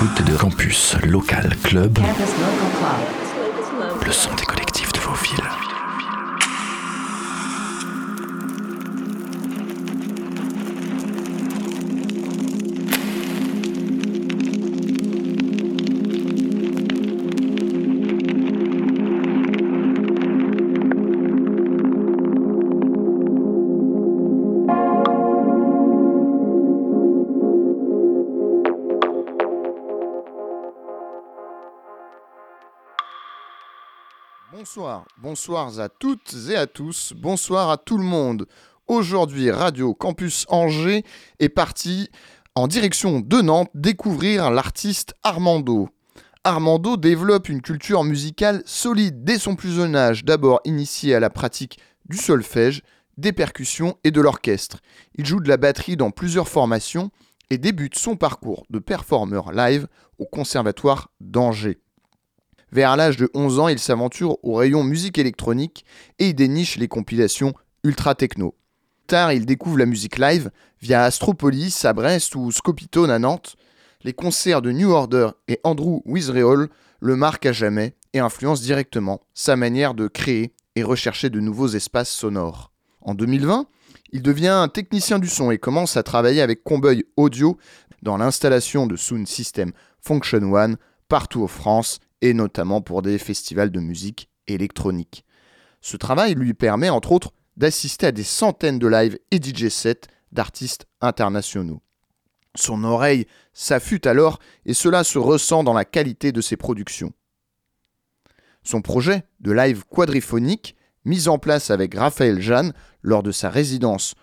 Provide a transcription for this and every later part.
l'écoute de Campus Local Club, le son des collectifs de vos villes. Bonsoir, à toutes et à tous, bonsoir à tout le monde. Aujourd'hui, Radio Campus Angers est parti en direction de Nantes découvrir l'artiste Armando. Armando développe une culture musicale solide dès son plus jeune âge, d'abord initié à la pratique du solfège, des percussions et de l'orchestre. Il joue de la batterie dans plusieurs formations et débute son parcours de performeur live au Conservatoire d'Angers. Vers l'âge de 11 ans, il s'aventure au rayon musique électronique et il déniche les compilations ultra techno. Tard, il découvre la musique live via Astropolis à Brest ou Scopitone à Nantes. Les concerts de New Order et Andrew Wizreol le marquent à jamais et influencent directement sa manière de créer et rechercher de nouveaux espaces sonores. En 2020, il devient technicien du son et commence à travailler avec Comboy Audio dans l'installation de Sound System Function One partout en France et notamment pour des festivals de musique électronique. Ce travail lui permet entre autres d'assister à des centaines de lives et DJ sets d'artistes internationaux. Son oreille s'affûte alors et cela se ressent dans la qualité de ses productions. Son projet de live quadriphonique, mis en place avec Raphaël Jeanne lors de sa résidence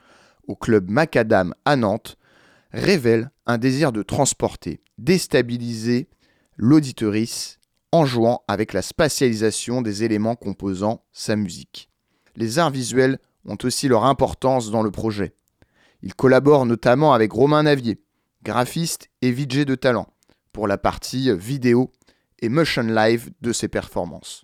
au club Macadam à Nantes, révèle un désir de transporter, déstabiliser l'auditorice en jouant avec la spatialisation des éléments composant sa musique. Les arts visuels ont aussi leur importance dans le projet. Il collabore notamment avec Romain Navier, graphiste et VJ de talent, pour la partie vidéo et motion live de ses performances.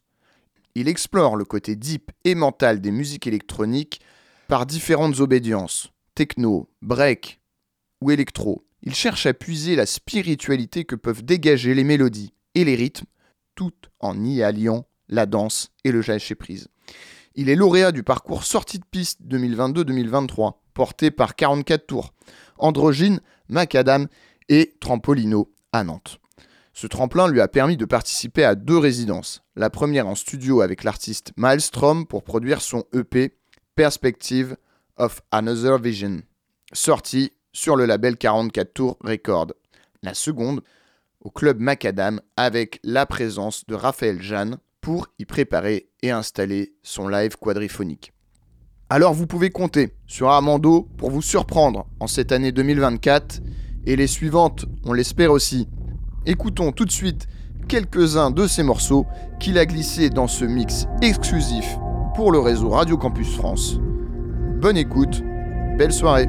Il explore le côté deep et mental des musiques électroniques par différentes obédiences, techno, break ou électro. Il cherche à puiser la spiritualité que peuvent dégager les mélodies et les rythmes tout en y alliant la danse et le chez prise. Il est lauréat du parcours sortie de piste 2022-2023, porté par 44 tours, Androgyne, Macadam et Trampolino à Nantes. Ce tremplin lui a permis de participer à deux résidences. La première en studio avec l'artiste Maelstrom pour produire son EP Perspective of Another Vision, sorti sur le label 44 Tours Record. La seconde club Macadam avec la présence de Raphaël Jeanne pour y préparer et installer son live quadriphonique. Alors vous pouvez compter sur Armando pour vous surprendre en cette année 2024 et les suivantes, on l'espère aussi. Écoutons tout de suite quelques-uns de ces morceaux qu'il a glissés dans ce mix exclusif pour le réseau Radio Campus France. Bonne écoute, belle soirée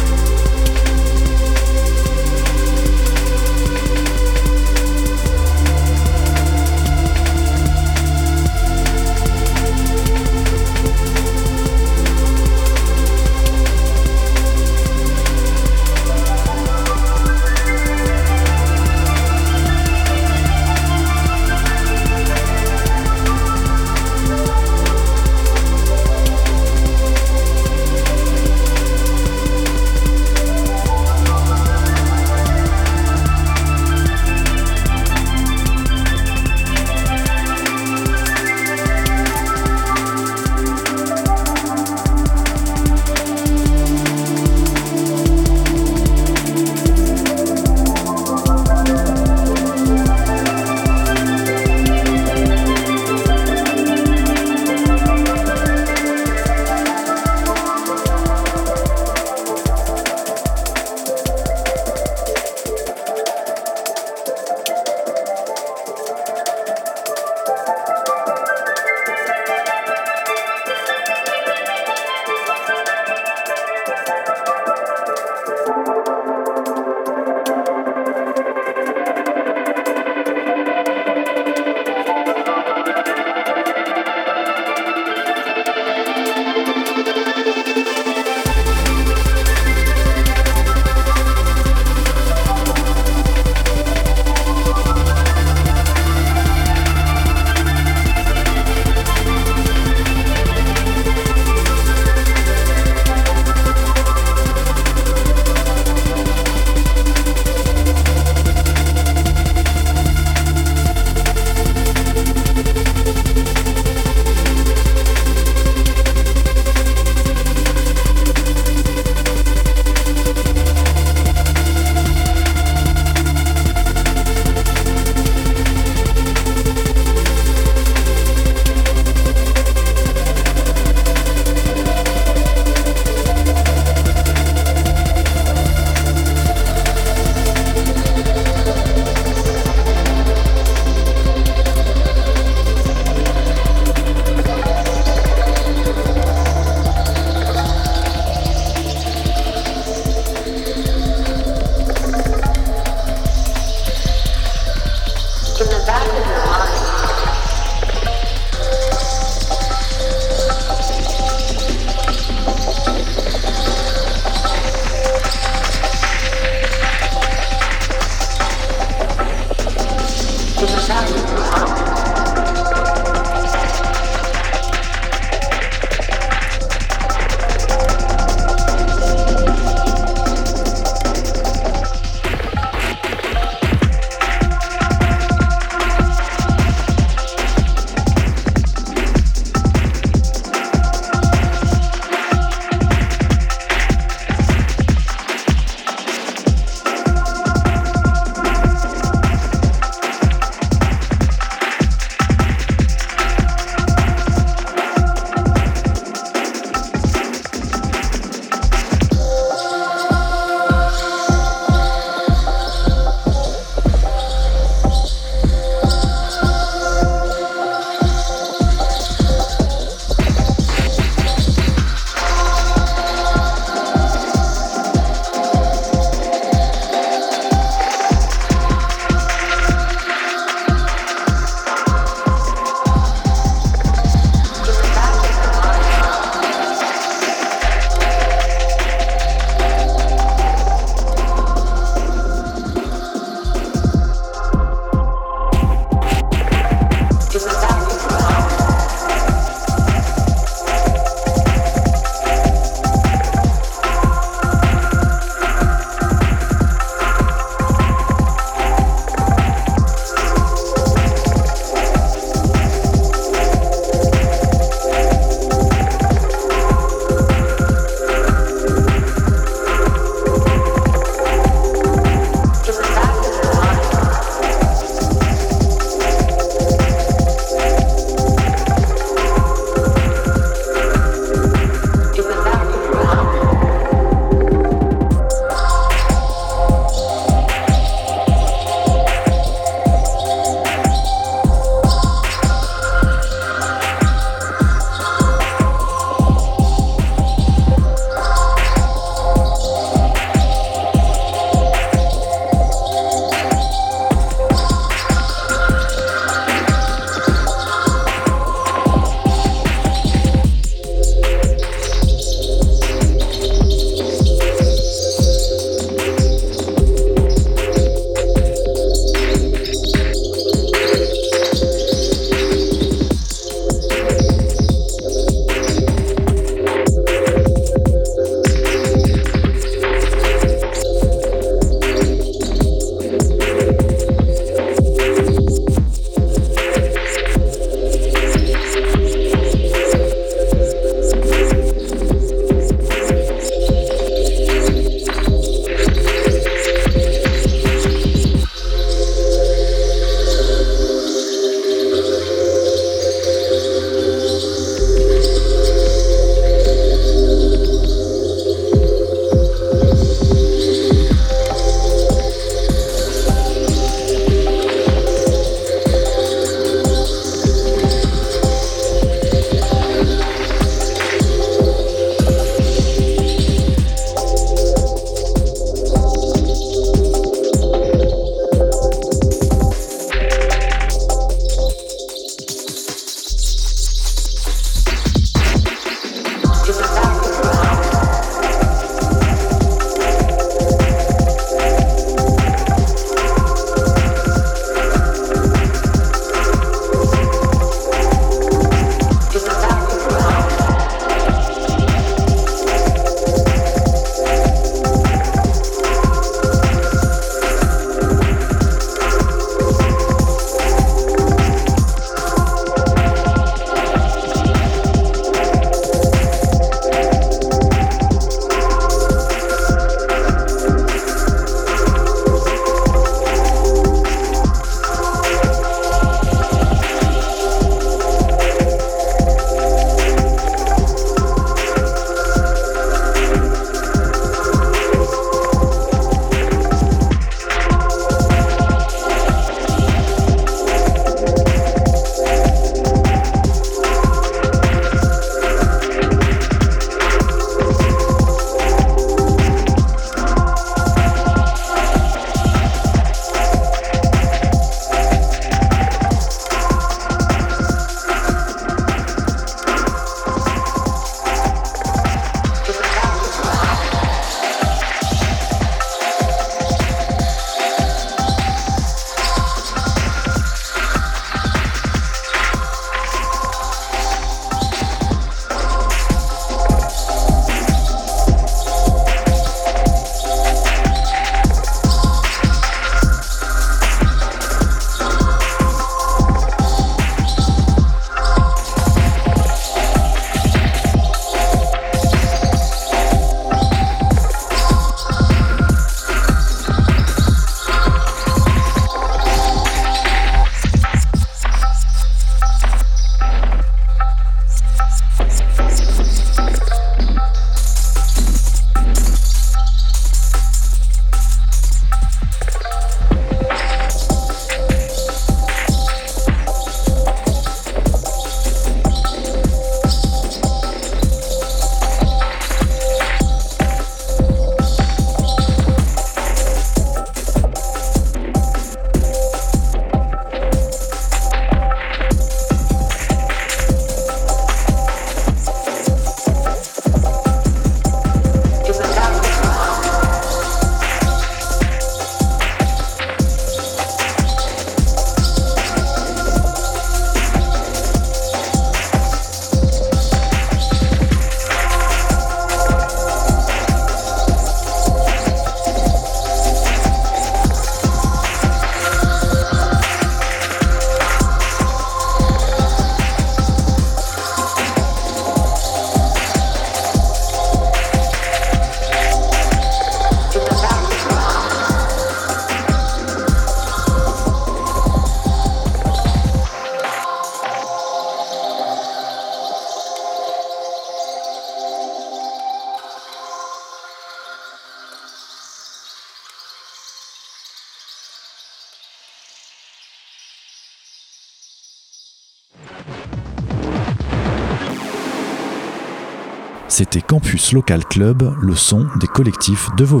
C'était Campus Local Club, le son des collectifs de vos.